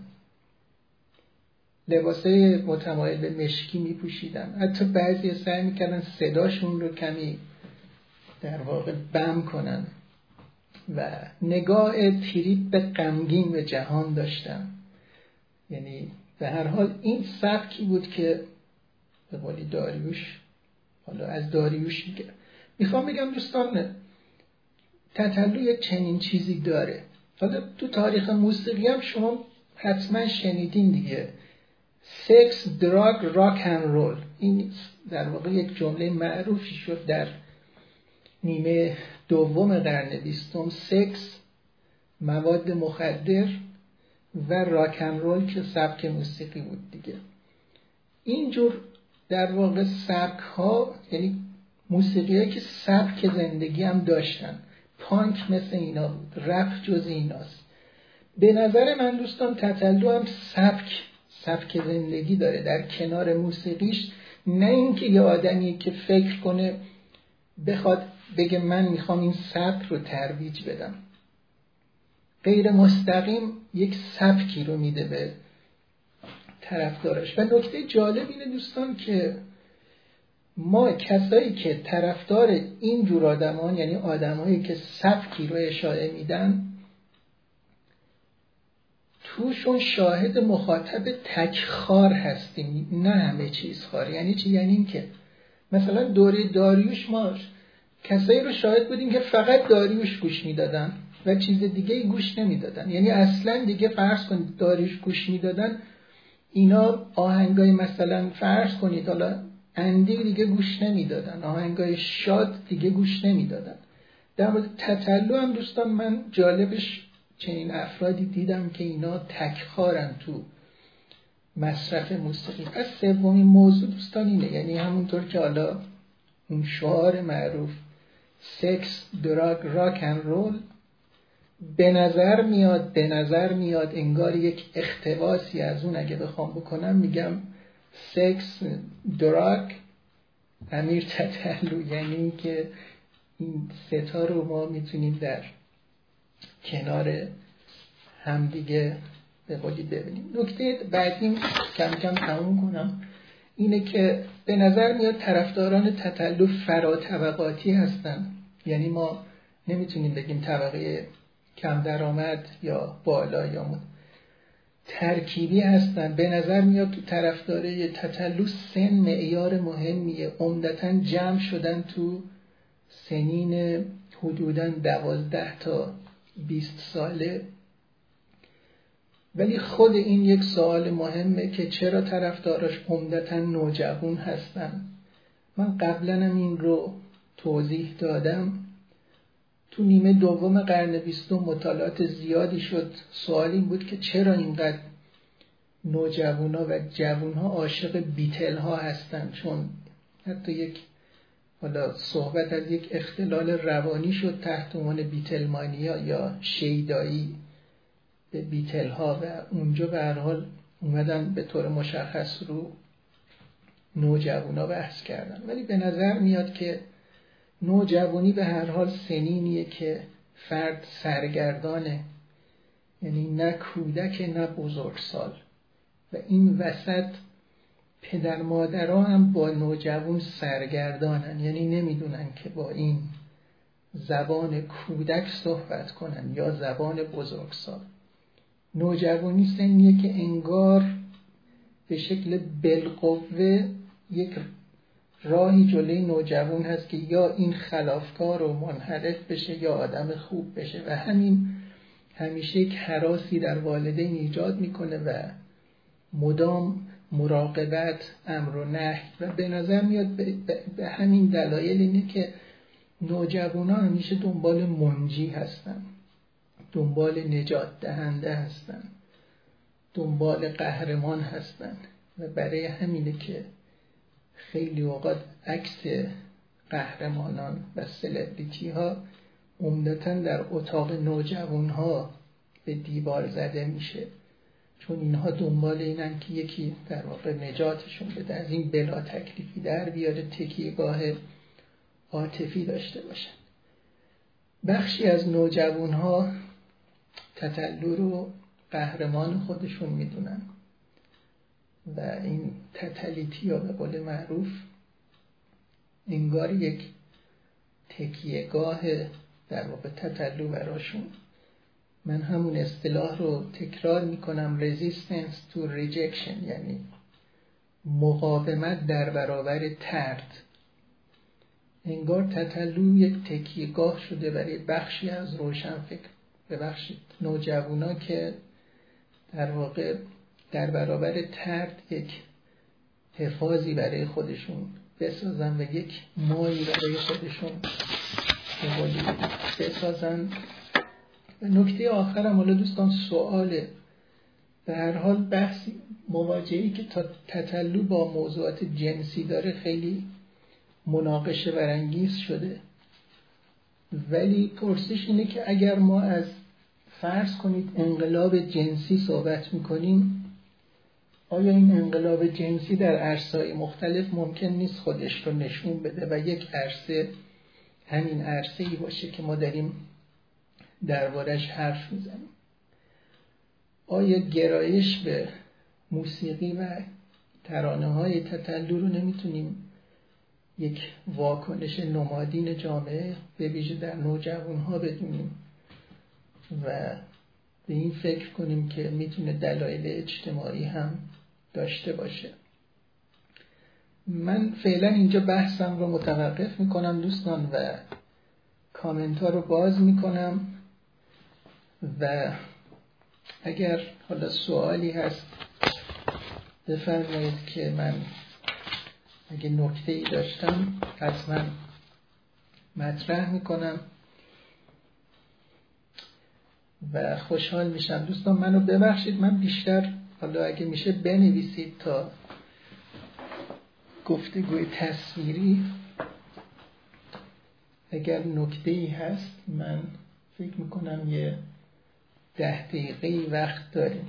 لباسه متمایل به مشکی میپوشیدن. حتی بعضی سعی می‌کردن صداشون رو کمی در واقع بم کنن و نگاه تریپ به غمگین به جهان داشتن. یعنی به هر حال این سبکی بود که به قولی داریوش حالا از داریوش میگه می‌خوام بگم دوستان تطلو یک چنین چیزی داره. حالا تو تاریخ موسیقی هم شما حتما شنیدین دیگه. سکس دراگ راک ان رول این در واقع یک جمله معروفی شد در نیمه دوم قرن بیستم. سکس مواد مخدر و راکن رول که سبک موسیقی بود دیگه. اینجور در واقع سبک ها یعنی موسیقی که سبک زندگی هم داشتن. پانک مثل اینا رپ جز ایناست. به نظر من دوستان تتلو هم سبک سبک زندگی داره. در کنار موسیقیش نه اینکه یه آدمی که فکر کنه بخواد بگه من می‌خوام این سبک رو ترویج بدم. غیر مستقیم یک سبکی رو میده به طرفدارش. و نکته جالب اینه دوستان که ما کسایی که طرفدار این جور آدمان یعنی آدمایی که سبکی رو اشاره میدن توشون شاهد مخاطب تکخار هستیم نه همه چیز خار. یعنی چی؟ یعنی اینکه مثلا دوره داریوش ما کسایی رو شاهد بودیم که فقط داریوش گوش می‌دادن و چیز دیگه گوش نمی‌دادن. یعنی اصلا دیگه فرض کنید داریوش گوش می‌دادن اینا آهنگای مثلا فرض کنید حالا اندی دیگه گوش نمی‌دادن. آهنگای شاد دیگه گوش نمی‌دادن. در مورد تتلو هم دوستان من جالبش چنین افرادی دیدم که اینا تکخارن تو مصرف موسیقی. پس سومین موضوع دوستان اینه. یعنی همونطور که حالا اون شعار معروف سکس دراگ راک ان رول به نظر میاد به نظر میاد انگار یک اختباسی از اون اگه بخوام بکنم میگم سکس دراگ امیر تتلو یعنی که این ستا رو ما می‌تونیم در کنار همدیگه به قولی ببینیم نکته بعدی کم کم تموم کنم اینه که به نظر میاد طرفداران تطلع فرا طبقاتی هستن یعنی ما نمی‌تونیم بگیم طبقه کم درآمد یا بالا یا. ترکیبی هستن. به نظر میاد تو طرفداره تطلع سن معیار مهمیه. عمدتا جمع شدن تو سنین حدودا دوازده تا 20 ساله. ولی خود این یک سوال مهمه که چرا طرفدارش عمدتا نوجوان هستن؟ من قبلا این رو توضیح دادم. تو نیمه دوم قرن بیستم مطالعات زیادی شد. سوال این بود که چرا اینقدر نوجوانا و جوانها عاشق بیتل ها هستن؟ چون حتی یک حالا صحبت از یک اختلال روانی شد تحت عنوان بیتلمانیا یا شیدایی به بیتل ها و اونجا به هر حال اومدن به طور مشخص رو نوجوانا بحث کردن. ولی به نظر میاد که نوجوانی به هر حال سنینیه که فرد سرگردانه. یعنی نه کودک نه بزرگسال. و این وسط پدر مادرها هم با نوجوان سرگردانن. یعنی نمی‌دونن که با این زبان کودک صحبت کنن یا زبان بزرگسال. نوجوانی سنیه که انگار به شکل بالقوه یک راهی جلوی نوجوان هست که یا این خلافکار و منحرف بشه یا آدم خوب بشه و همین همیشه یک حراسی در والدین ایجاد می‌کنه و مدام مراقبت امر و نهی و به نظر میاد به همین دلایل اینه که نوجوانان همیشه دنبال منجی هستن دنبال نجات دهنده هستن دنبال قهرمان هستن و برای همینه که خیلی اوقات عکس قهرمانان و سلبریتی ها عمدتا در اتاق نوجوان ها به دیوار زده میشه. چون اینها دنبال اینن که یکی در واقع نجاتشون بده. از این بلا تکلیفی در بیاره تکیهگاه عاطفی داشته باشن. بخشی از نوجوان ها رو قهرمان خودشون می‌دونن. و این تتلیتی یا به قول معروف انگار یک تکیهگاه در واقع تتلو براشون. من همون اصطلاح رو تکرار می‌کنم resistance to rejection یعنی مقاومت در برابر ترد. انگار تتلو یک تکیهگاه شده برای بخشی از روشن فکر ببخشید نوجوانا که در واقع در برابر ترد یک حفاظی برای خودشون بسازن و یک مایی برای خودشون بسازن. نکته آخرم حالا دوستان سواله. به هر حال بحثی مواجهی که تا تطلو با موضوعات جنسی داره خیلی مناقشه برانگیز شده. ولی پرسش اینه که اگر ما از فرض کنید انقلاب جنسی صحبت می‌کنیم آیا این انقلاب جنسی در عرصه‌های مختلف ممکن نیست خودش رو نشون بده و یک عرصه همین عرصه ای باشه که ما داریم دربارش حرف می‌زنیم؟ آیا گرایش به موسیقی و ترانه های تتلو رو نمی‌تونیم یک واکنش نمادین جامعه به ویژه در نوجوان ها بدونیم و به این فکر کنیم که می‌تونه دلایل اجتماعی هم داشته باشه. من فعلا اینجا بحثم رو متوقف می‌کنم دوستان و کامنت ها رو باز می‌کنم. و اگر حالا سوالی هست بفرمایید که من اگه نکته ای داشتم حتما مطرح می‌کنم. و خوشحال میشم. دوستان منو ببخشید من بیشتر حالا اگه میشه بنویسید تا گفتگوی تصویری. اگر نکته ای هست من فکر می‌کنم یه ده دقیقه وقت داریم.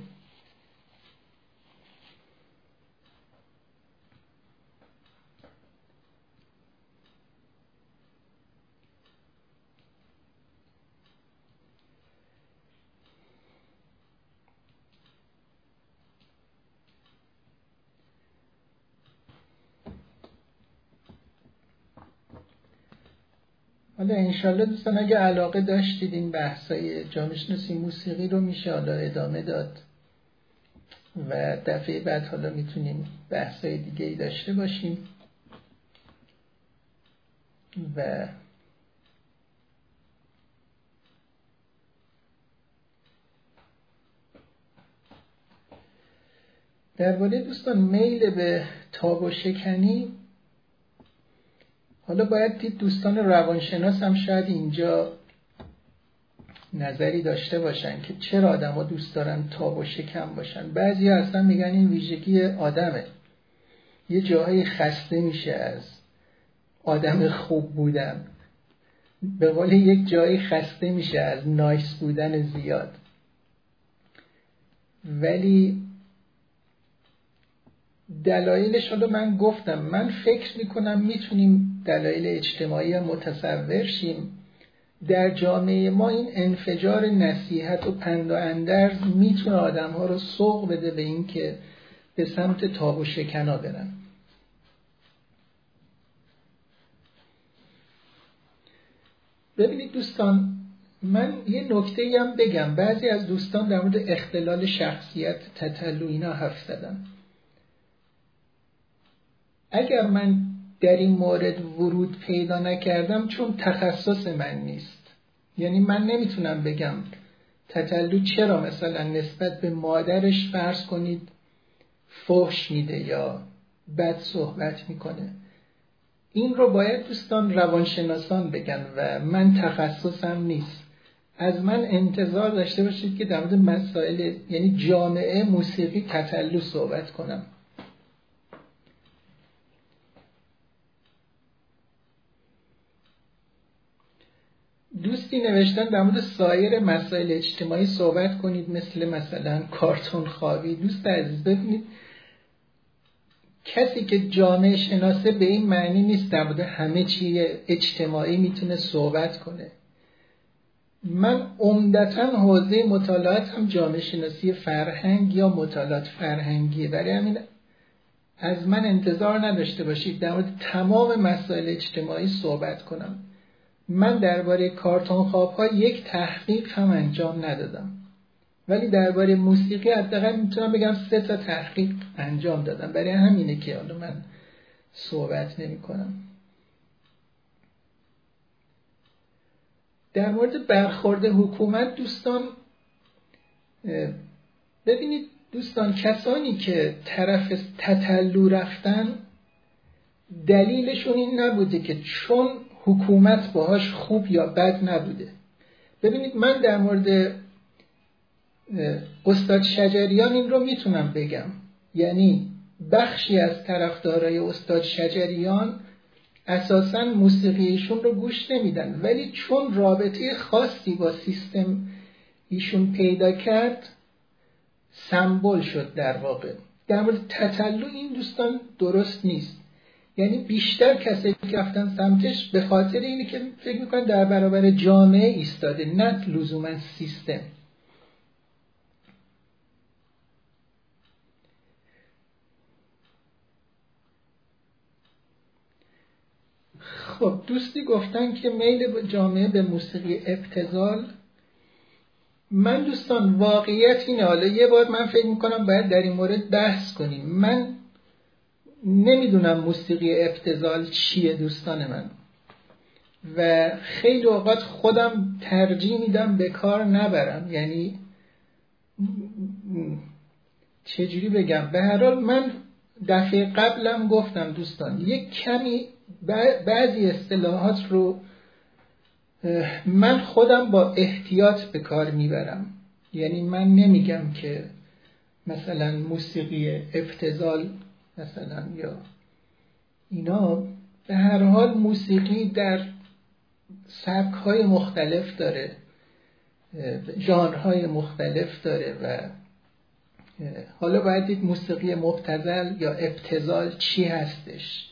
حالا انشالله دوستان اگه علاقه داشتید این بحثای جامعه شناسی موسیقی رو میشه حالا ادامه داد. و دفعه بعد حالا می‌تونیم بحثای دیگه ای داشته باشیم. و درباره دوستان میل به تاب و شکنی حالا باید دید دوستان روانشناس هم شاید اینجا نظری داشته باشن که چرا آدما دوست دارن تاب و شکم باشن. بعضی اصلا میگن این ویژگی آدمه. یه جاهایی خسته میشه از آدم خوب بودن. به قول یک جایی خسته میشه از نایس بودن زیاد. ولی دلایلش رو من گفتم. من فکر می‌کنم می‌تونیم دلایل اجتماعی متصور شیم. در جامعه ما این انفجار نصیحت و پند و اندرز می‌تونه آدم ها رو سوق بده به اینکه به سمت تاب و شکنا برن. ببینید دوستان من یه نکته هم بگم. بعضی از دوستان در مورد اختلال شخصیت تطلو اینا حرف زدن. اگر من در این مورد ورود پیدا نکردم چون تخصص من نیست. یعنی من نمی‌تونم بگم تتلو چرا مثلا نسبت به مادرش فرض کنید فحش میده یا بد صحبت می‌کنه. این رو باید دوستان روانشناسان بگن و من تخصصم نیست. از من انتظار داشته باشید که در مورد مسائل یعنی جامعه موسیقی تتلو صحبت کنم. دوستی نوشتن در مورد سایر مسائل اجتماعی صحبت کنید مثل مثلا کارتون خوابی. دوست عزیز ببینید کسی که جامعه شناسه به این معنی نیست در مورد همه چی اجتماعی می‌تونه صحبت کنه. من عمدتا حوزه مطالعات هم جامعه شناسی فرهنگ یا مطالعات فرهنگیه برای همین از من انتظار نداشته باشید در مورد تمام مسائل اجتماعی صحبت کنم. من درباره کارتون خواب ها یک تحقیق هم انجام ندادم. ولی درباره موسیقی حداقل می‌تونم بگم سه تا تحقیق انجام دادم. برای همینه که حالا من صحبت نمی کنم در مورد برخورد حکومت دوستان ببینید دوستان کسانی که طرف تتلو رفتن دلیلشون این نبوده که چون حکومت باهاش خوب یا بد نبوده. ببینید من در مورد استاد شجریان این رو می‌تونم بگم. یعنی بخشی از طرفدارای استاد شجریان اساسا موسیقیشون رو گوش نمیدن. ولی چون رابطه خاصی با سیستم ایشون پیدا کرد سمبل شد در واقع. در مورد تطلو این دوستان درست نیست. یعنی بیشتر کسی که رفتن سمتش به خاطر اینه که فکر می‌کنن در برابر جامعه ایستاده نه لزوما سیستم. خب دوستی گفتن که میل جامعه به موسیقی ابتزال من دوستان واقعیت اینه. حالا یه بار من فکر می‌کنم باید در این مورد بحث کنیم. من نمی‌دونم موسیقی ابتزال چیه دوستان من. و خیلی اوقات خودم ترجیح میدم به کار نبرم. یعنی چجوری بگم؟ به هر حال من دفعه قبلم گفتم دوستان یک کمی بعضی اصطلاحات رو من خودم با احتیاط به کار می‌برم. یعنی من نمیگم که مثلا موسیقی ابتزال مثلا یا اینا به هر حال موسیقی در سبک های مختلف داره ژانرهای مختلف داره و حالا باید دید موسیقی مبتزل یا ابتزال چی هستش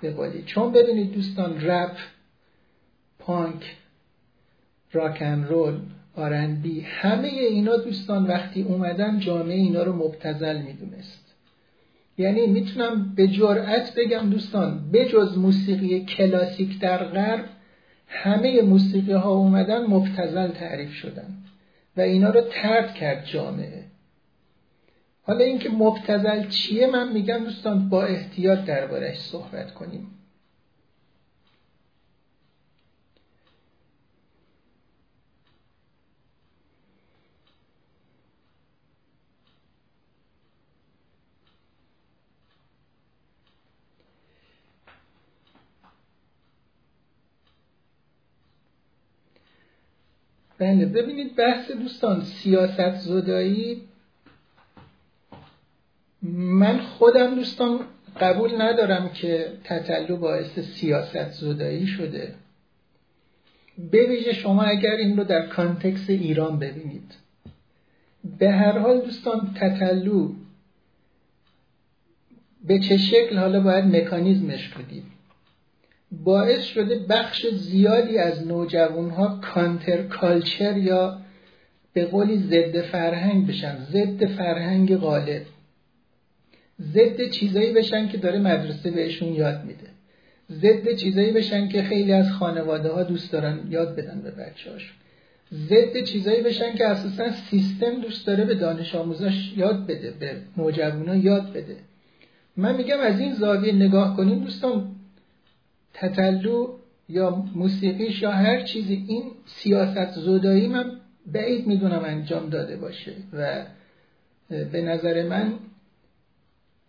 به چون ببینید دوستان رپ پانک راکن رول آرنبی همه اینا دوستان وقتی اومدن جامعه اینا رو مبتزل می‌دونست. یعنی می‌تونم به جرأت بگم دوستان بجز موسیقی کلاسیک در غرب همه موسیقی ها اومدن مبتزل تعریف شدن و اینا رو ترد کرد جامعه. حالا اینکه مبتزل چیه من میگم دوستان با احتیاط دربارش صحبت کنیم. بله ببینید بحث دوستان سیاست زدایی من خودم دوستان قبول ندارم که تطلو باعث سیاست زدایی شده. به شما اگر این رو در کانتکس ایران ببینید. به هر حال دوستان تطلو به چه شکل؟ حالا باید مکانیزمش بدید باعث شده بخش زیادی از نوجوان ها کانتر کالچر یا به قولی ضد فرهنگ بشن. ضد فرهنگ غالب. ضد چیزایی بشن که داره مدرسه بهشون یاد میده. ضد چیزایی بشن که خیلی از خانواده ها دوست دارن یاد بدن به بچه هاشون ضد چیزایی بشن که اساسا سیستم دوست داره به دانش آموزاش یاد بده به ها یاد بده. من میگم از این زاویه نگاه کنیم دوستان تطلو یا موسیقیش یا هر چیزی این سیاست زدایی من بعید می‌دونم انجام داده باشه و به نظر من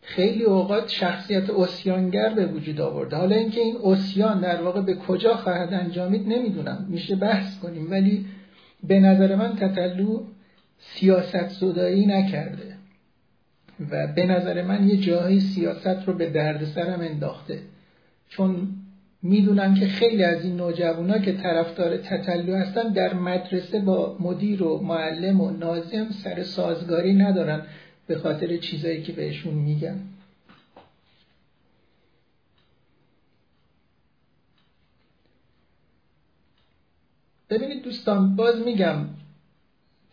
خیلی اوقات شخصیت اسیانگر به وجود آورده. حالا اینکه این اسیان در واقع به کجا خواهد انجامید نمی‌دونم. میشه بحث کنیم. ولی به نظر من تطلو سیاست زدایی نکرده و به نظر من یه جایی سیاست رو به دردسرم انداخته. چون می‌دونم که خیلی از این نوجوانا که طرفدار تطلو هستن در مدرسه با مدیر و معلم و نازم سر سازگاری ندارن به خاطر چیزایی که بهشون میگن. ببینید دوستان باز میگم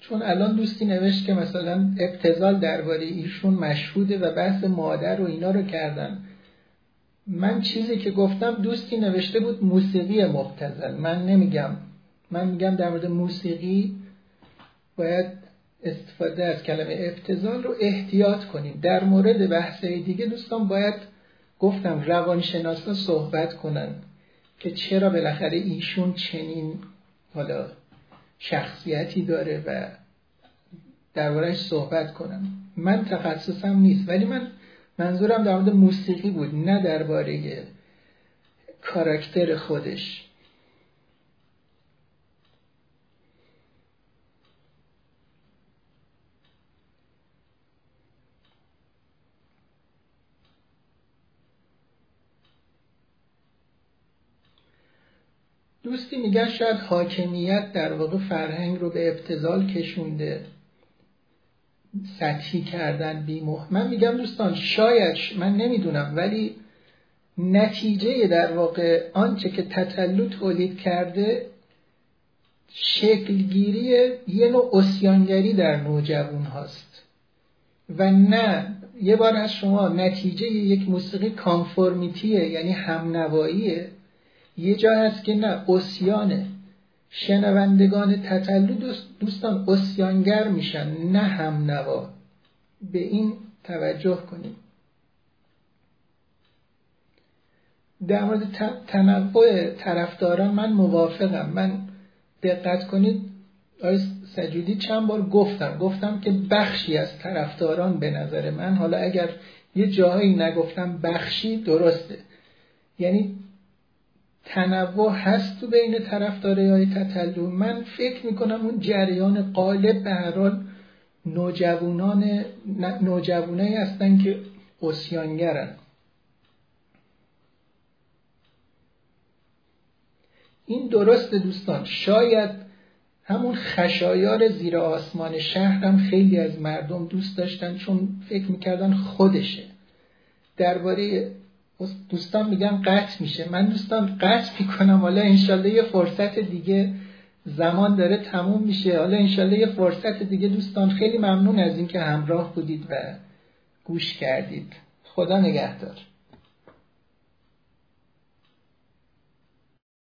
چون الان دوستی نوشت که مثلا ابتزال درباره ایشون مشهوده و بحث مادر و اینا رو کردن. من چیزی که گفتم دوستی نوشته بود موسیقی مبتزل من نمیگم. من میگم در مورد موسیقی باید استفاده از کلمه ابتزال رو احتیاط کنیم. در مورد بحث دیگه دوستان باید گفتم روانشناسا صحبت کنن که چرا بالاخره ایشون چنین حالا شخصیتی داره و دربارش صحبت کنن. من تخصصم نیست ولی من منظورم در مورد موسیقی بود نه درباره کاراکتر خودش. دوستی میگن شاید حاکمیت در واقع فرهنگ رو به ابتزال کشونده. سطحی کردن بیمه من میگم دوستان شاید من نمی‌دونم ولی نتیجه در واقع آنچه که تطلو تولید کرده شکلگیری یه نوع اسیانگری در نوجوان هاست. و نه یه بار از شما نتیجه یک موسیقی کانفورمیتیه یعنی همنواییه. یه جا هست که نه اسیانه. شنوندگان تطلو دوستان اسیانگر میشن نه همنوا به این توجه کنیم. در مورد تنوع طرفداران من موافقم. من دقت کنید آقای سجودی چند بار گفتم. گفتم که بخشی از طرفداران به نظر من حالا اگر یه جاهایی نگفتم بخشی درسته. یعنی تنوع هست تو بین طرفدارای های تطلو من فکر می‌کنم اون جریان قالب به هر حال نوجوانان هستن که اسیانگرن. این درست دوستان. شاید همون خشایار زیر آسمان شهر هم خیلی از مردم دوست داشتن چون فکر می‌کردن خودشه. درباره دوستان میگن قطع میشه. من دوستان قطع می‌کنم. حالا انشالله یه فرصت دیگه زمان داره تموم میشه. حالا انشالله یه فرصت دیگه دوستان خیلی ممنون از اینکه همراه بودید و گوش کردید. خدا نگهدار.